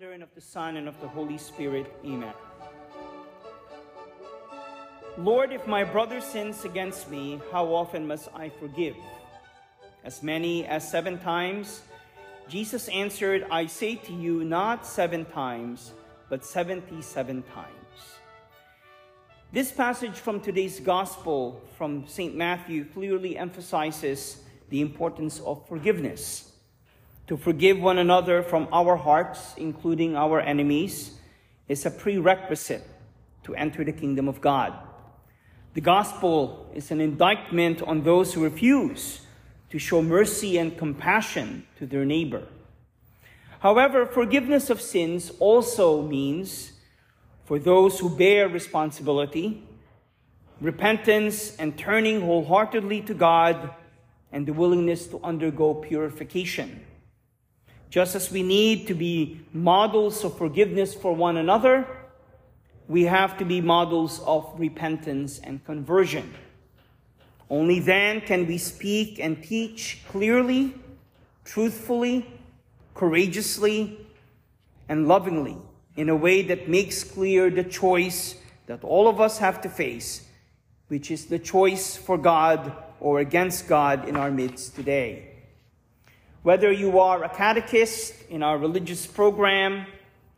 Father, and of the Son, and of the Holy Spirit. Amen. Lord, if my brother sins against me, how often must I forgive? As many as seven times? Jesus answered, I say to you, not seven times, but 77 times. This passage from today's Gospel from St. Matthew clearly emphasizes the importance of forgiveness. To forgive one another from our hearts, including our enemies, is a prerequisite to enter the kingdom of God. The Gospel is an indictment on those who refuse to show mercy and compassion to their neighbor. However, forgiveness of sins also means for those who bear responsibility, repentance and turning wholeheartedly to God, and the willingness to undergo purification. Just as we need to be models of forgiveness for one another, we have to be models of repentance and conversion. Only then can we speak and teach clearly, truthfully, courageously, and lovingly in a way that makes clear the choice that all of us have to face, which is the choice for God or against God in our midst today. Whether you are a catechist in our religious program,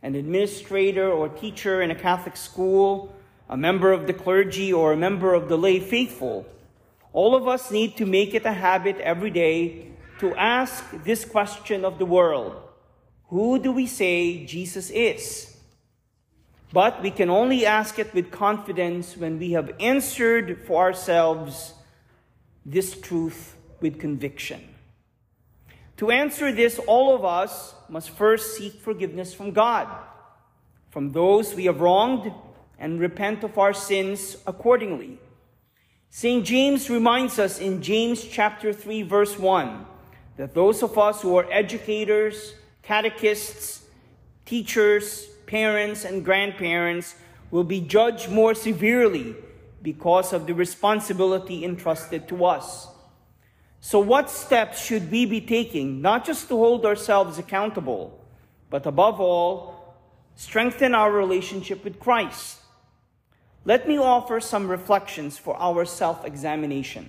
an administrator or teacher in a Catholic school, a member of the clergy, or a member of the lay faithful, all of us need to make it a habit every day to ask this question of the world Who do we say Jesus is? But we can only ask it with confidence when we have answered for ourselves this truth with conviction. To answer this, all of us must first seek forgiveness from God, from those we have wronged, and repent of our sins accordingly. St. James reminds us in James chapter 3 verse 1 that those of us who are educators, catechists, teachers, parents, and grandparents will be judged more severely because of the responsibility entrusted to us. So, what steps should we be taking, not just to hold ourselves accountable, but above all, strengthen our relationship with Christ? Let me offer some reflections for our self examination.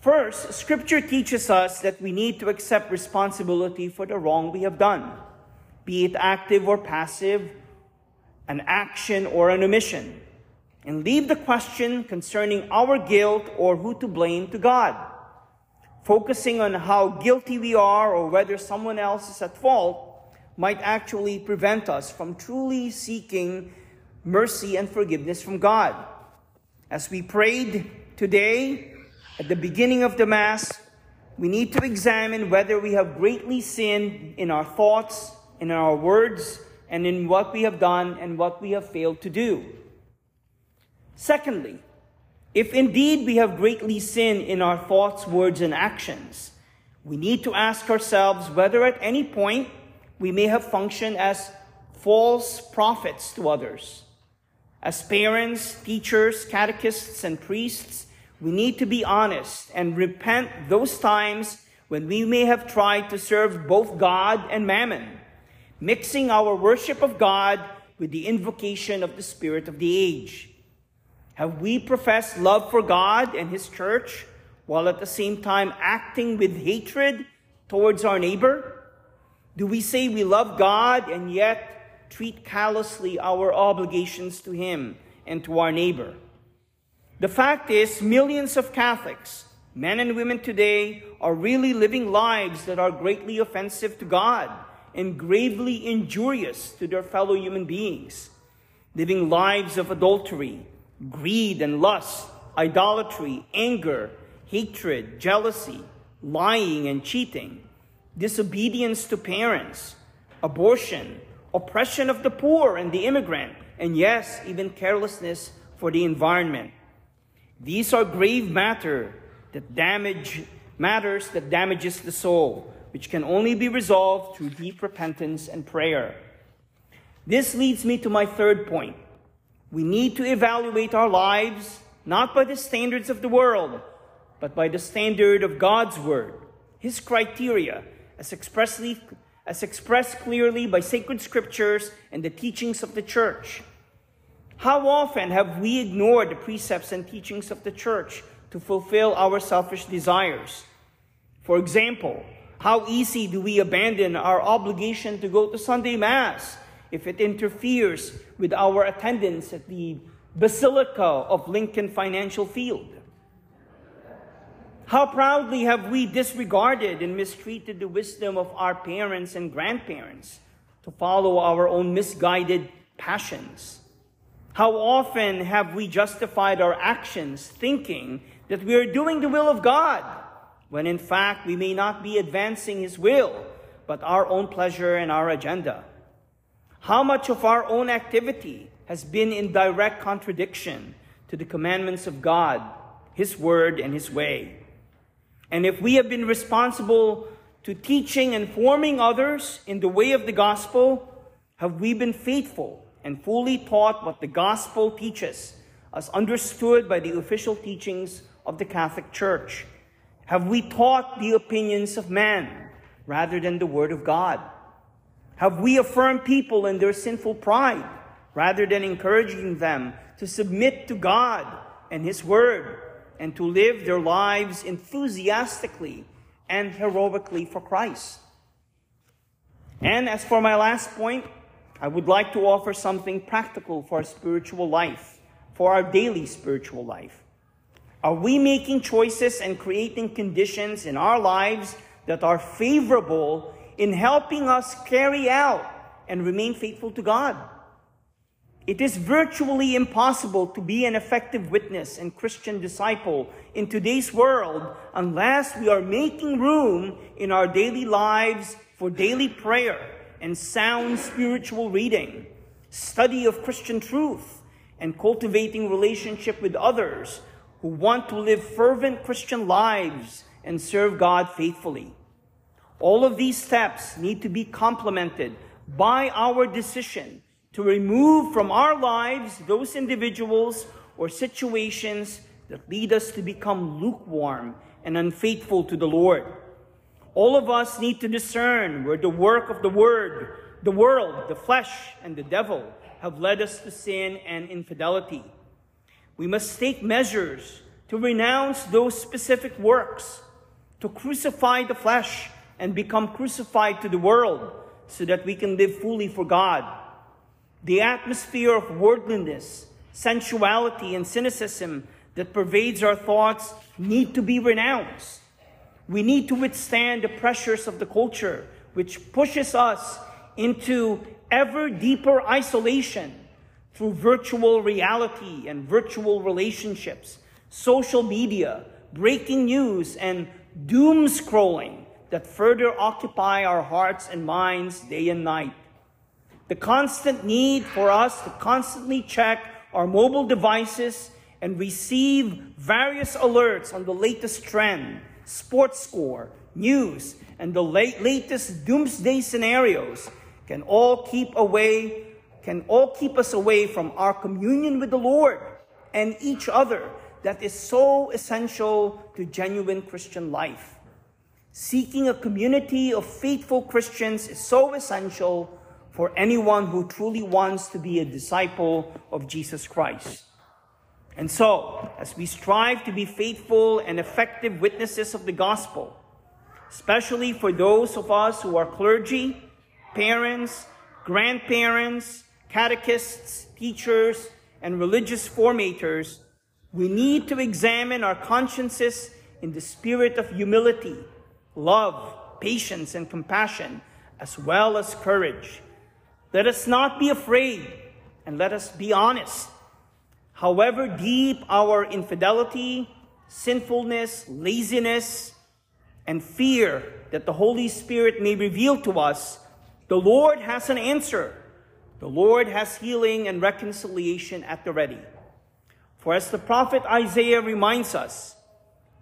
First, Scripture teaches us that we need to accept responsibility for the wrong we have done be it active or passive, an action or an omission, and leave the question concerning our guilt or who to blame to God. Focusing on how guilty we are or whether someone else is at fault might actually prevent us from truly seeking mercy and forgiveness from God. As we prayed today at the beginning of the Mass, we need to examine whether we have greatly sinned in our thoughts, in our words, and in what we have done and what we have failed to do. Secondly, if indeed we have greatly sinned in our thoughts, words, and actions, we need to ask ourselves whether at any point we may have functioned as false prophets to others. As parents, teachers, catechists, and priests, we need to be honest and repent those times when we may have tried to serve both God and mammon mixing our worship of God with the invocation of the spirit of the age? Have we professed love for God and His church while at the same time acting with hatred towards our neighbor? Do we say we love God and yet treat callously our obligations to Him and to our neighbor? The fact is, millions of Catholics, men and women today, are really living lives that are greatly offensive to God and gravely injurious to their fellow human beings, living lives of adultery, greed and lust, idolatry, anger, hatred, jealousy, lying and cheating, disobedience to parents, abortion, oppression of the poor and the immigrant, and yes, even carelessness for the environment. These are grave matter that damage matters that damages the soul which can only be resolved through deep repentance and prayer. This leads me to my third point. We need to evaluate our lives not by the standards of the world, but by the standard of God's Word, His criteria, as expressly as expressed clearly by sacred scriptures and the teachings of the church. How often have we ignored the precepts and teachings of the church to fulfill our selfish desires? For example, how easy do we abandon our obligation to go to Sunday Mass if it interferes with our attendance at the Basilica of Lincoln Financial Field? How proudly have we disregarded and mistreated the wisdom of our parents and grandparents to follow our own misguided passions? How often have we justified our actions thinking that we are doing the will of God, when in fact we may not be advancing His will, but our own pleasure and our agenda? How much of our own activity has been in direct contradiction to the commandments of God, His Word, and His way? And if we have been responsible to teaching and forming others in the way of the gospel, have we been faithful and fully taught what the gospel teaches, as understood by the official teachings of the Catholic Church? Have we taught the opinions of man rather than the Word of God? Have we affirmed people in their sinful pride rather than encouraging them to submit to God and His Word and to live their lives enthusiastically and heroically for Christ? And as for my last point, I would like to offer something practical for our spiritual life, for our daily spiritual life. Are we making choices and creating conditions in our lives that are favorable in helping us carry out and remain faithful to God? It is virtually impossible to be an effective witness and Christian disciple in today's world unless we are making room in our daily lives for daily prayer and sound spiritual reading, study of Christian truth, and cultivating relationship with others who want to live fervent Christian lives and serve God faithfully. All of these steps need to be complemented by our decision to remove from our lives those individuals or situations that lead us to become lukewarm and unfaithful to the Lord. All of us need to discern where the work of the word, the world, the flesh, and the devil have led us to sin and infidelity. We must take measures to renounce those specific works, to crucify the flesh and become crucified to the world so that we can live fully for God. The atmosphere of worldliness, sensuality, and cynicism that pervades our thoughts need to be renounced. We need to withstand the pressures of the culture, which pushes us into ever deeper isolation through virtual reality and virtual relationships, social media, breaking news, and doom scrolling that further occupy our hearts and minds day and night. The constant need for us to constantly check our mobile devices and receive various alerts on the latest trend sports score, news, and the late, latest doomsday scenarios can all keep away, can all keep us away from our communion with the Lord and each other that is so essential to genuine Christian life. Seeking a community of faithful Christians is so essential for anyone who truly wants to be a disciple of Jesus Christ. And so, as we strive to be faithful and effective witnesses of the gospel, especially for those of us who are clergy, parents, grandparents, catechists, teachers, and religious formators, we need to examine our consciences in the spirit of humility, love, patience, and compassion, as well as courage. Let us not be afraid, and let us be honest However deep our infidelity, sinfulness, laziness, and fear that the Holy Spirit may reveal to us, the Lord has an answer. The Lord has healing and reconciliation at the ready. For as the prophet Isaiah reminds us,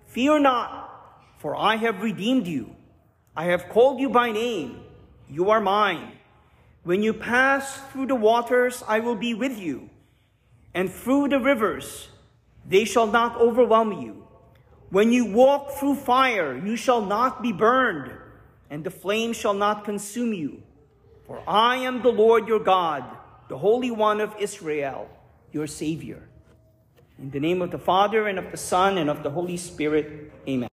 Fear not, for I have redeemed you. I have called you by name. You are mine. When you pass through the waters, I will be with you and through the rivers, they shall not overwhelm you. When you walk through fire, you shall not be burned, and the flame shall not consume you. For I am the Lord your God, the Holy One of Israel, your Savior. In the name of the Father, and of the Son, and of the Holy Spirit, amen.